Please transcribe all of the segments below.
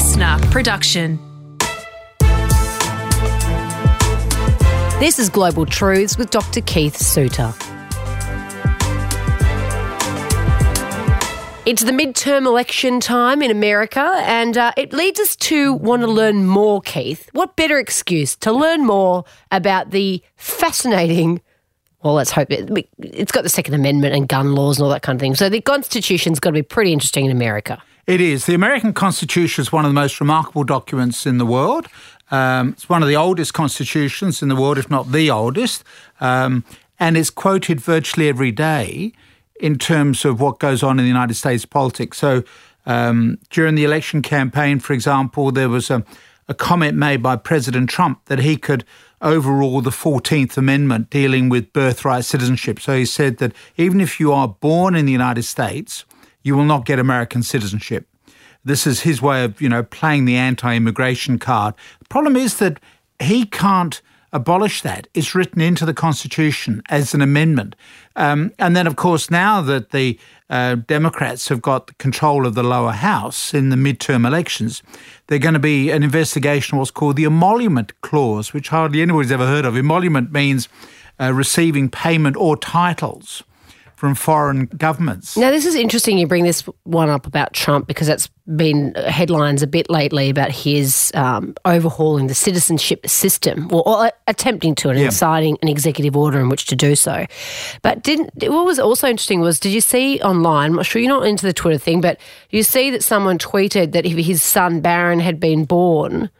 listener production. This is Global Truths with Dr. Keith Suter. It's the midterm election time in America, and uh, it leads us to want to learn more, Keith. What better excuse to learn more about the fascinating well, let's hope it, it's got the Second Amendment and gun laws and all that kind of thing. So the Constitution's got to be pretty interesting in America. It is. The American Constitution is one of the most remarkable documents in the world. Um, it's one of the oldest constitutions in the world, if not the oldest, um, and it's quoted virtually every day in terms of what goes on in the United States politics. So um, during the election campaign, for example, there was a, a comment made by President Trump that he could overrule the 14th Amendment dealing with birthright citizenship. So he said that even if you are born in the United States, you will not get American citizenship. This is his way of, you know, playing the anti-immigration card. The problem is that he can't abolish that. It's written into the Constitution as an amendment. Um, and then, of course, now that the uh, Democrats have got control of the lower house in the midterm elections, there's going to be an investigation of what's called the emolument clause, which hardly anybody's ever heard of. Emolument means uh, receiving payment or titles from foreign governments. Now, this is interesting you bring this one up about Trump because that's been headlines a bit lately about his um, overhauling the citizenship system or, or attempting to and yeah. citing an executive order in which to do so. But didn't what was also interesting was did you see online? I'm not sure you're not into the Twitter thing, but you see that someone tweeted that if his son Barron had been born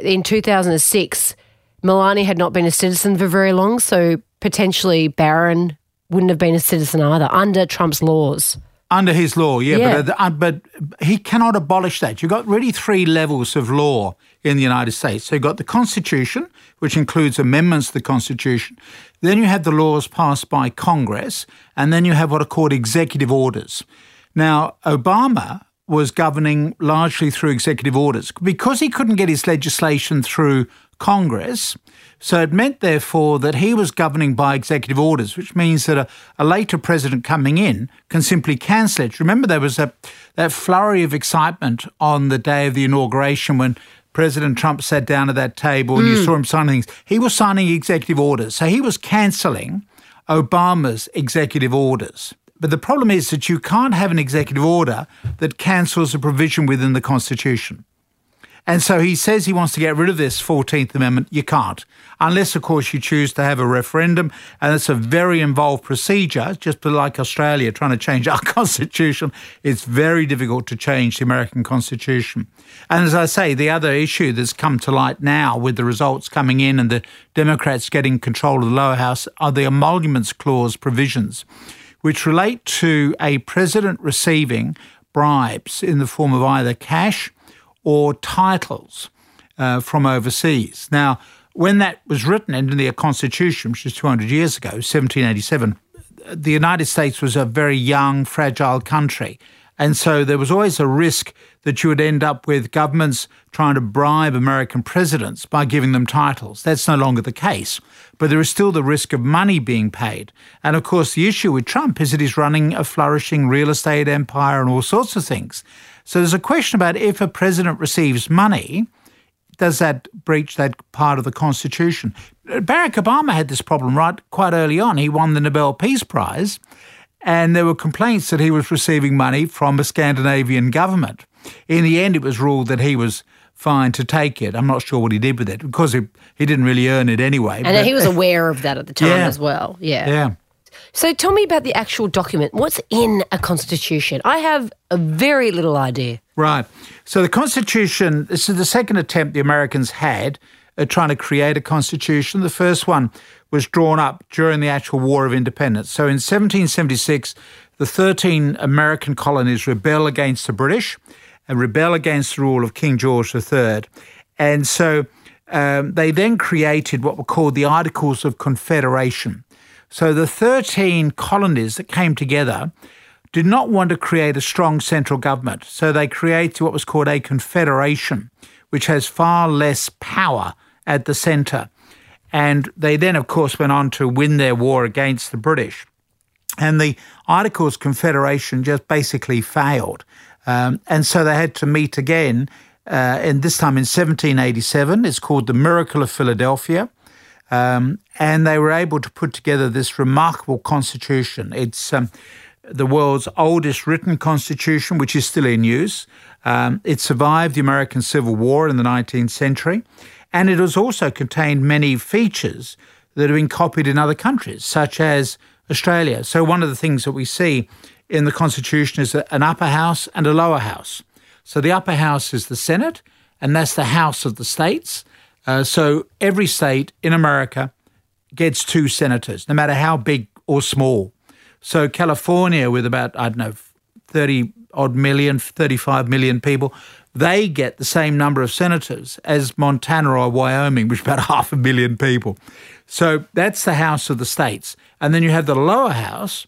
in 2006, Melania had not been a citizen for very long, so potentially Barron wouldn't have been a citizen either under Trump's laws. Under his law, yeah, yeah. But, uh, but he cannot abolish that. You've got really three levels of law in the United States. So you've got the Constitution, which includes amendments to the Constitution. Then you have the laws passed by Congress, and then you have what are called executive orders. Now, Obama was governing largely through executive orders because he couldn't get his legislation through Congress. So it meant, therefore, that he was governing by executive orders, which means that a, a later president coming in can simply cancel it. Remember, there was a, that flurry of excitement on the day of the inauguration when President Trump sat down at that table and mm. you saw him signing things. He was signing executive orders. So he was cancelling Obama's executive orders. But the problem is that you can't have an executive order that cancels a provision within the Constitution. And so he says he wants to get rid of this 14th Amendment. You can't, unless, of course, you choose to have a referendum. And it's a very involved procedure, just like Australia trying to change our constitution. It's very difficult to change the American constitution. And as I say, the other issue that's come to light now with the results coming in and the Democrats getting control of the lower house are the emoluments clause provisions, which relate to a president receiving bribes in the form of either cash or titles uh, from overseas. Now, when that was written into the Constitution, which is 200 years ago, 1787, the United States was a very young, fragile country. And so there was always a risk that you would end up with governments trying to bribe American presidents by giving them titles. That's no longer the case. But there is still the risk of money being paid. And of course, the issue with Trump is that he's running a flourishing real estate empire and all sorts of things. So there's a question about if a president receives money, does that breach that part of the Constitution? Barack Obama had this problem right quite early on. He won the Nobel Peace Prize, and there were complaints that he was receiving money from a Scandinavian government. In the end, it was ruled that he was fine to take it. I'm not sure what he did with it because he, he didn't really earn it anyway. And but, he was aware of that at the time yeah, as well. Yeah. Yeah. So tell me about the actual document. What's in a constitution? I have a very little idea. Right. So the Constitution, this is the second attempt the Americans had at trying to create a constitution. The first one was drawn up during the actual War of Independence. So in 1776, the 13 American colonies rebel against the British and rebel against the rule of King George III. And so um, they then created what were called the Articles of Confederation. So the 13 colonies that came together did not want to create a strong central government. So they created what was called a confederation, which has far less power at the centre. And they then, of course, went on to win their war against the British. And the Articles Confederation just basically failed. Um, and so they had to meet again, uh, and this time in 1787. It's called the Miracle of Philadelphia. Um, and they were able to put together this remarkable constitution. It's um, the world's oldest written constitution, which is still in use. Um, it survived the American Civil War in the 19th century, and it has also contained many features that have been copied in other countries, such as Australia. So, one of the things that we see in the Constitution is an upper house and a lower house. So, the upper house is the Senate, and that's the House of the states. Uh, so, every state in America gets two senators, no matter how big or small. So, California, with about, I don't know, 30 odd million, 35 million people, they get the same number of senators as Montana or Wyoming, which is about half a million people. So that's the House of the States. And then you have the lower house,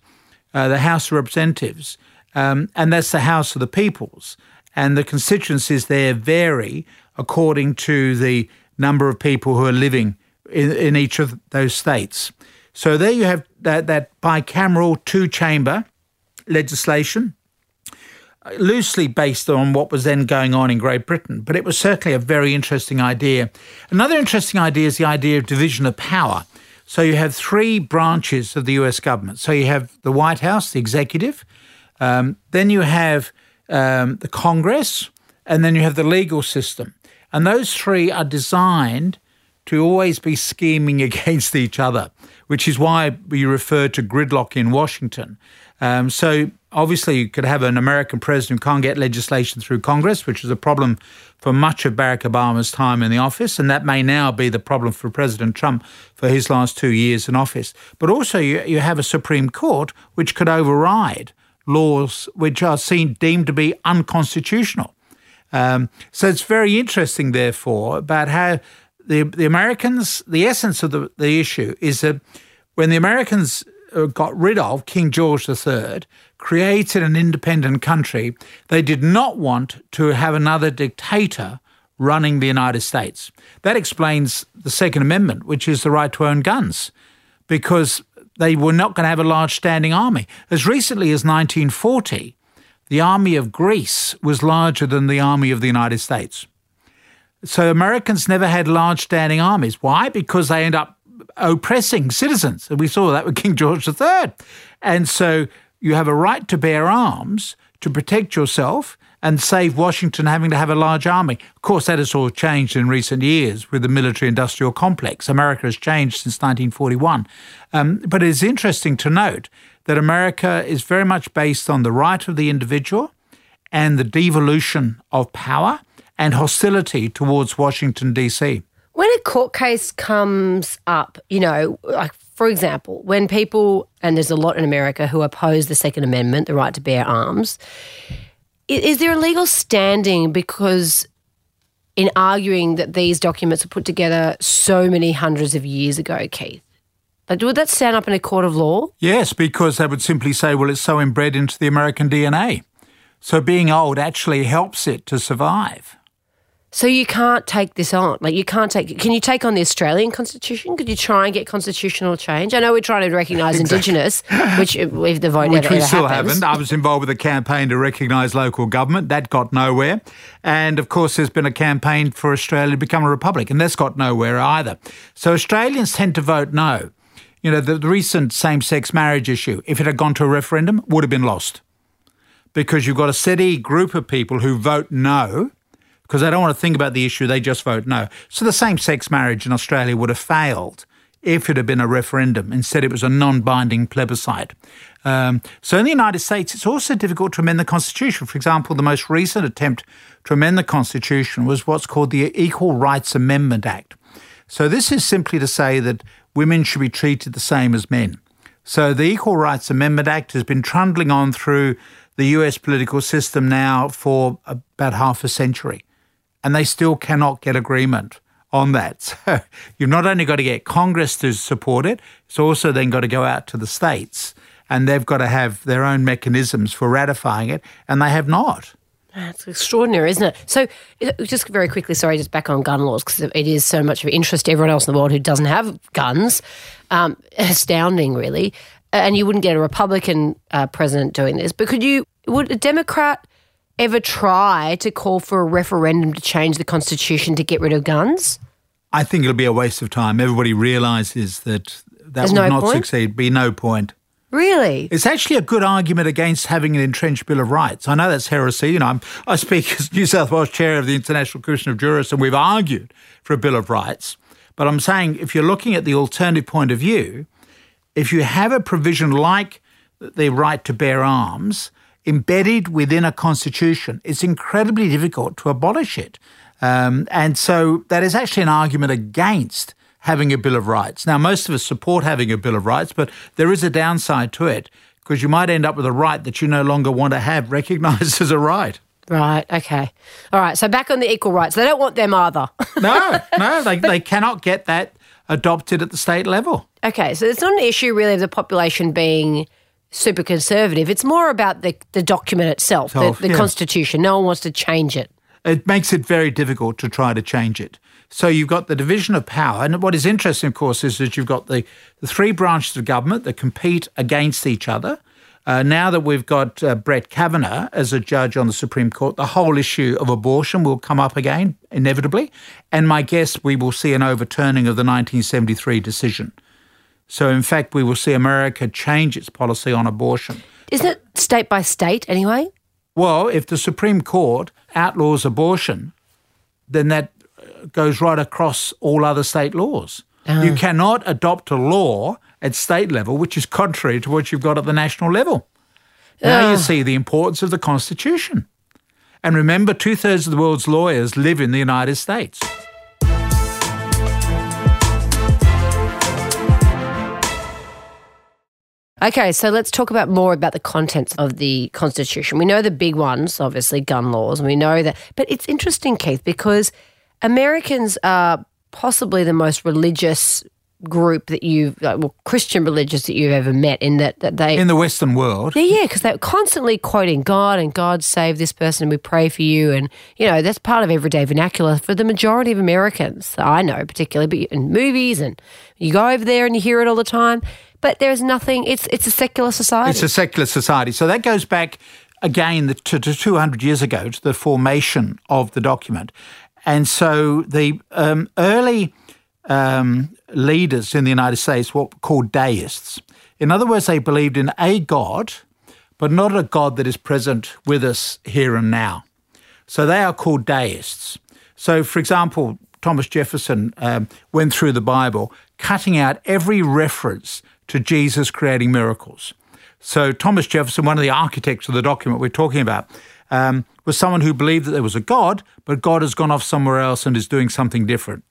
uh, the House of Representatives, um, and that's the House of the Peoples. And the constituencies there vary according to the number of people who are living in, in each of those states. So there you have that, that bicameral two chamber legislation loosely based on what was then going on in Great Britain, but it was certainly a very interesting idea. Another interesting idea is the idea of division of power. So you have three branches of the US government. So you have the White House, the executive, um, then you have um, the Congress, and then you have the legal system. And those three are designed to always be scheming against each other, which is why we refer to gridlock in Washington. Um, so obviously, you could have an American president who can't get legislation through Congress, which is a problem for much of Barack Obama's time in the office, and that may now be the problem for President Trump for his last two years in office. But also, you, you have a Supreme Court which could override laws which are seen deemed to be unconstitutional. Um, so it's very interesting, therefore, about how the the Americans, the essence of the, the issue is that when the Americans uh, got rid of King George III, created an independent country, they did not want to have another dictator running the United States. That explains the Second Amendment, which is the right to own guns, because they were not going to have a large standing army. As recently as 1940, the army of Greece was larger than the army of the United States. So Americans never had large standing armies. Why? Because they end up oppressing citizens. And we saw that with King George III. And so you have a right to bear arms to protect yourself and save Washington having to have a large army. Of course, that has all changed in recent years with the military industrial complex. America has changed since 1941. Um, but it is interesting to note that America is very much based on the right of the individual and the devolution of power and hostility towards Washington, D.C. When a court case comes up, you know, like for example, when people, and there's a lot in America who oppose the Second Amendment, the right to bear arms, is there a legal standing because in arguing that these documents were put together so many hundreds of years ago, Keith? Would that stand up in a court of law? Yes, because they would simply say, well, it's so inbred into the American DNA. So being old actually helps it to survive. So you can't take this on. Like you can't take. Can you take on the Australian constitution? Could you try and get constitutional change? I know we're trying to recognise exactly. Indigenous, which uh, if the vote which we still happens. haven't. I was involved with a campaign to recognise local government. That got nowhere. And of course, there's been a campaign for Australia to become a republic, and that's got nowhere either. So Australians tend to vote no. You know, the, the recent same-sex marriage issue, if it had gone to a referendum, would have been lost because you've got a steady group of people who vote no because they don't want to think about the issue, they just vote no. So the same sex marriage in Australia would have failed if it had been a referendum. Instead, it was a non binding plebiscite. Um, so in the United States, it's also difficult to amend the Constitution. For example, the most recent attempt to amend the Constitution was what's called the Equal Rights Amendment Act. So this is simply to say that women should be treated the same as men. So the Equal Rights Amendment Act has been trundling on through the US political system now for about half a century and they still cannot get agreement on that. So you've not only got to get Congress to support it, it's also then got to go out to the states and they've got to have their own mechanisms for ratifying it, and they have not. That's extraordinary, isn't it? So, just very quickly, sorry, just back on gun laws because it is so much of interest to everyone else in the world who doesn't have guns. Um, astounding, really. and you wouldn't get a Republican uh, president doing this, but could you, would a Democrat ever try to call for a referendum to change the Constitution to get rid of guns? I think it'll be a waste of time. Everybody realises that that There's would no not point? succeed. Be no point. Really? It's actually a good argument against having an entrenched Bill of Rights. I know that's heresy. You know, I'm, i speak as New South Wales chair of the International Commission of Jurists, and we've argued for a Bill of Rights. But I'm saying if you're looking at the alternative point of view, if you have a provision like the right to bear arms embedded within a constitution, it's incredibly difficult to abolish it. Um, and so that is actually an argument against having a Bill of Rights. Now, most of us support having a Bill of Rights, but there is a downside to it because you might end up with a right that you no longer want to have recognised as a right. Right, okay. All right, so back on the equal rights. They don't want them either. no, no, they, they cannot get that adopted at the state level. Okay, so it's not an issue really of the population being super conservative. It's more about the, the document itself, the, the yeah. Constitution. No one wants to change it. It makes it very difficult to try to change it. So you've got the division of power. And what is interesting, of course, is that you've got the, the three branches of government that compete against each other. Uh, now that we've got uh, Brett Kavanaugh as a judge on the Supreme Court, the whole issue of abortion will come up again, inevitably. And my guess, we will see an overturning of the 1973 decision. So, in fact, we will see America change its policy on abortion. Isn't it state by state anyway? Well, if the Supreme Court outlaws abortion, then that goes right across all other state laws. You ah. cannot adopt a law at state level which is contrary to what you've got at the national level. Now you ah. see the importance of the Constitution. And remember, two thirds of the world's lawyers live in the United States. Okay, so let's talk about more about the contents of the Constitution. We know the big ones, obviously gun laws, and we know that. But it's interesting, Keith, because Americans are possibly the most religious group that you've, uh, well, Christian religious that you've ever met in that, that they. In the Western world. Yeah, yeah, because they're constantly quoting God and God save this person and we pray for you. And, you know, that's part of everyday vernacular for the majority of Americans. I know particularly, but in movies and you go over there and you hear it all the time. But there's nothing, it's, it's a secular society. It's a secular society. So that goes back again to, to 200 years ago to the formation of the document. And so the um, early um, leaders in the United States were called deists. In other words, they believed in a God, but not a God that is present with us here and now. So they are called deists. So, for example, Thomas Jefferson um, went through the Bible, cutting out every reference to Jesus creating miracles. So, Thomas Jefferson, one of the architects of the document we're talking about, um, was someone who believed that there was a God, but God has gone off somewhere else and is doing something different.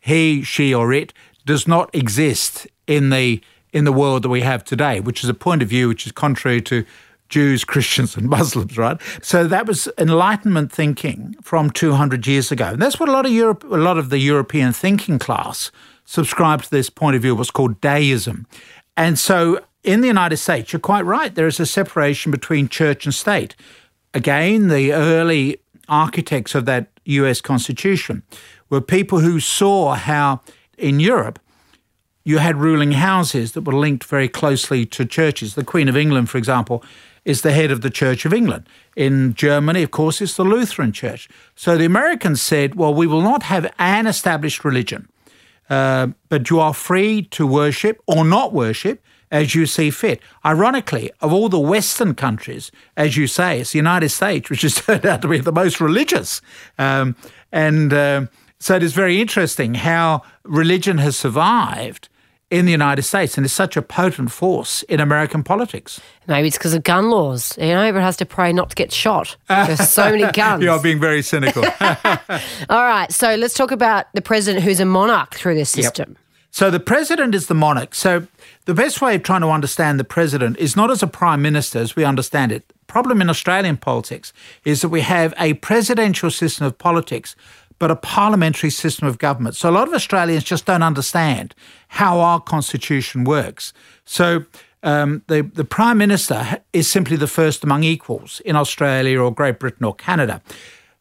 He, she, or it does not exist in the in the world that we have today, which is a point of view which is contrary to Jews, Christians, and Muslims, right? So that was Enlightenment thinking from 200 years ago. And that's what a lot of Europe, a lot of the European thinking class subscribed to this point of view, was called deism. And so in the United States, you're quite right, there is a separation between church and state again, the early architects of that US Constitution were people who saw how in Europe you had ruling houses that were linked very closely to churches. The Queen of England, for example, is the head of the Church of England. In Germany, of course, it's the Lutheran Church. So the Americans said, well, we will not have an established religion, uh, but you are free to worship or not worship as you see fit. Ironically, of all the Western countries, as you say, it's the United States, which has turned out to be the most religious. Um, and uh, so it is very interesting how religion has survived in the United States and is such a potent force in American politics. Maybe it's because of gun laws. You know, everyone has to pray not to get shot. There's so many guns. You're being very cynical. All right, so let's talk about the president who's a monarch through this system. Yep. So the president is the monarch. So the best way of trying to understand the president is not as a prime minister as we understand it. The problem in Australian politics is that we have a presidential system of politics, but a parliamentary system of government. So a lot of Australians just don't understand how our constitution works. So um, the, the prime minister is simply the first among equals in Australia or Great Britain or Canada.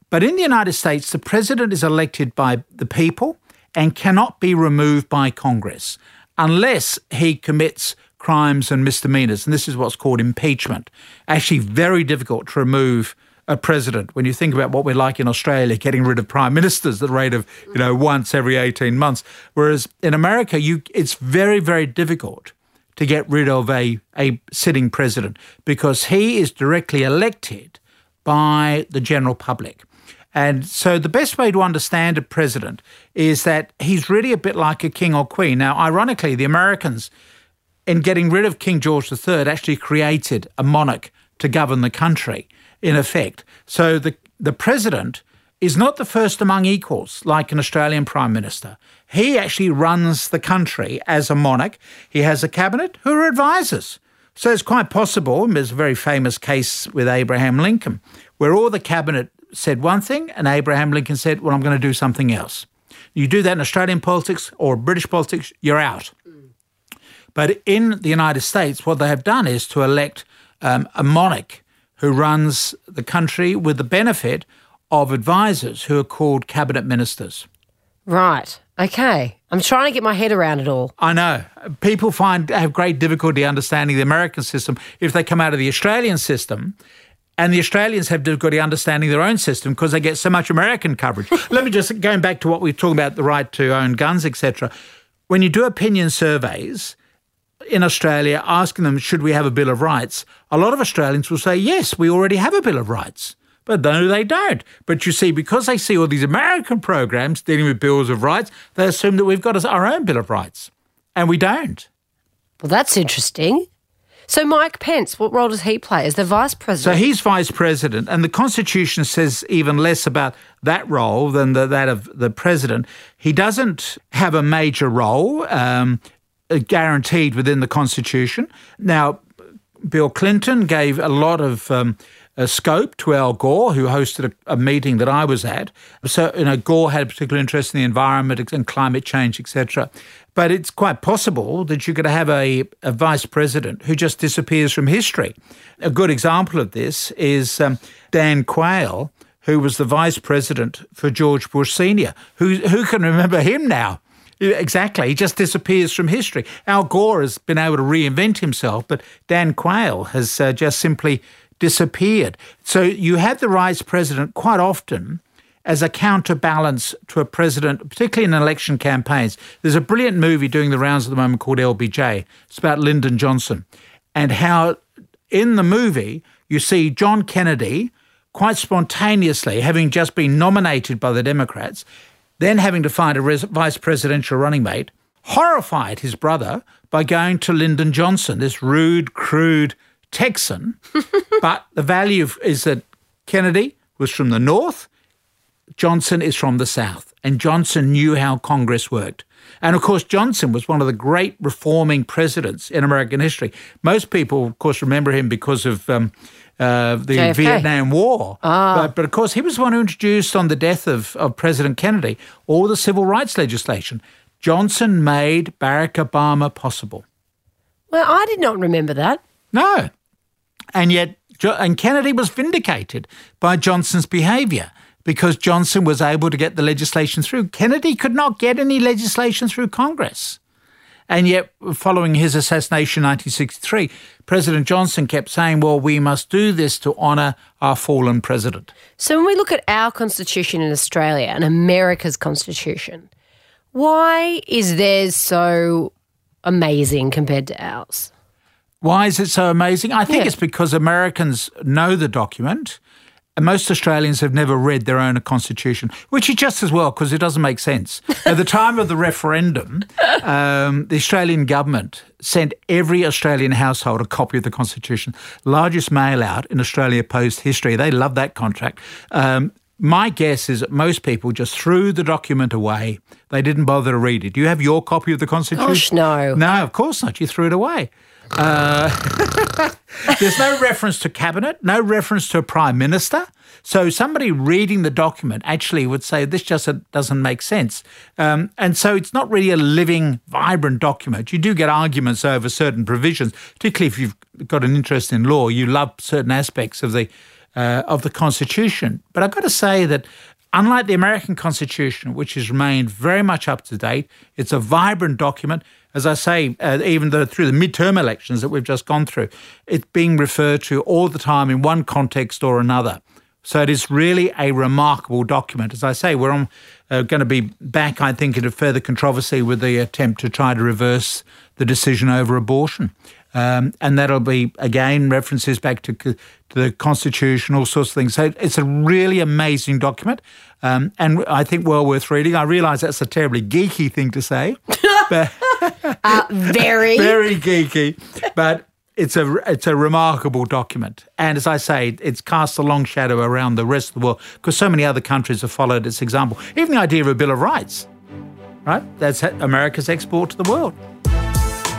But in the United States, the president is elected by the people and cannot be removed by Congress unless he commits crimes and misdemeanors. And this is what's called impeachment. Actually, very difficult to remove a president. When you think about what we're like in Australia, getting rid of prime ministers at the rate of, you know, once every 18 months. Whereas in America, you it's very, very difficult to get rid of a, a sitting president because he is directly elected by the general public. And so the best way to understand a president is that he's really a bit like a king or queen. Now, ironically, the Americans, in getting rid of King George III, actually created a monarch to govern the country, in effect. So the, the president is not the first among equals, like an Australian Prime Minister. He actually runs the country as a monarch. He has a cabinet who are advisors. So it's quite possible, and there's a very famous case with Abraham Lincoln, where all the cabinet said one thing and Abraham Lincoln said, Well, I'm going to do something else. You do that in Australian politics or British politics, you're out. But in the United States, what they have done is to elect um, a monarch who runs the country with the benefit of advisors who are called cabinet ministers. Right. Okay. I'm trying to get my head around it all. I know. People find have great difficulty understanding the American system if they come out of the Australian system and the Australians have difficulty understanding their own system because they get so much American coverage. Let me just going back to what we are talking about the right to own guns, etc. When you do opinion surveys in Australia, asking them should we have a Bill of Rights, a lot of Australians will say yes, we already have a Bill of Rights. But no, they don't. But you see, because they see all these American programs dealing with bills of rights, they assume that we've got our own Bill of Rights, and we don't. Well, that's interesting. So, Mike Pence, what role does he play as the vice president? So, he's vice president, and the Constitution says even less about that role than the, that of the president. He doesn't have a major role um, guaranteed within the Constitution. Now, Bill Clinton gave a lot of um, a scope to Al Gore, who hosted a, a, meeting that I was at. So, you know, Gore had a particular interest in the environment and climate change, etc. But it's quite possible that you could have a, a vice president who just disappears from history. A good example of this is um, Dan Quayle, who was the vice president for George Bush Sr. Who, who can remember him now? Exactly. He just disappears from history. Al Gore has been able to reinvent himself, but Dan Quayle has uh, just simply disappeared. So you had the vice president quite often as a counterbalance to a president, particularly in election campaigns. There's a brilliant movie doing the rounds at the moment called LBJ. It's about Lyndon Johnson and how in the movie you see John Kennedy quite spontaneously having just been nominated by the Democrats, then having to find a res- vice presidential running mate, horrified his brother by going to Lyndon Johnson, this rude, crude, Texan, but the value is that Kennedy was from the north, Johnson is from the south, and Johnson knew how Congress worked. And of course, Johnson was one of the great reforming presidents in American history. Most people, of course, remember him because of um, uh, the JFK. Vietnam War. Ah. But, but, of course, he was the one who introduced, on the death of, of President Kennedy, all the civil rights legislation. Johnson made Barack Obama possible. Well, I did not remember that. No. And yet, and Kennedy was vindicated by Johnson's behaviour because Johnson was able to get the legislation through. Kennedy could not get any legislation through Congress. And yet, following his assassination in 1963, President Johnson kept saying, well, we must do this to honour our fallen president. So, when we look at our constitution in Australia and America's constitution, why is theirs so amazing compared to ours? Why is it so amazing? I think yeah. it's because Americans know the document. And most Australians have never read their own constitution, which is just as well because it doesn't make sense. At the time of the referendum, um, the Australian government sent every Australian household a copy of the constitution, largest mail out in Australia post history. They love that contract. Um, my guess is that most people just threw the document away. They didn't bother to read it. Do you have your copy of the Constitution? Gosh, no. No, of course not. You threw it away. Uh, there's no reference to cabinet, no reference to a prime minister. So somebody reading the document actually would say this just doesn't make sense. Um, and so it's not really a living, vibrant document. You do get arguments over certain provisions, particularly if you've got an interest in law. You love certain aspects of the uh, of the Constitution. But I've got to say that unlike the American Constitution, which has remained very much up to date, it's a vibrant document. As I say, uh, even though through the midterm elections that we've just gone through, it's being referred to all the time in one context or another. So it is really a remarkable document. As I say, we're on, uh, going to be back, I think, into further controversy with the attempt to try to reverse the decision over abortion. Um, and that'll be, again, references back to, to, the Constitution, all sorts of things. So it's a really amazing document. Um, and I think well worth reading. I realise that's a terribly geeky thing to say. but uh, very. very geeky. But it's a it's a remarkable document, and as I say, it's cast a long shadow around the rest of the world because so many other countries have followed its example. Even the idea of a Bill of Rights, right? That's America's export to the world.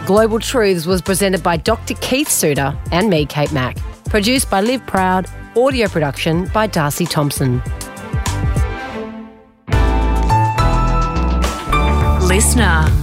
Global Truths was presented by Dr. Keith Suter and me, Kate Mack. Produced by Liv Proud. Audio production by Darcy Thompson. Listener.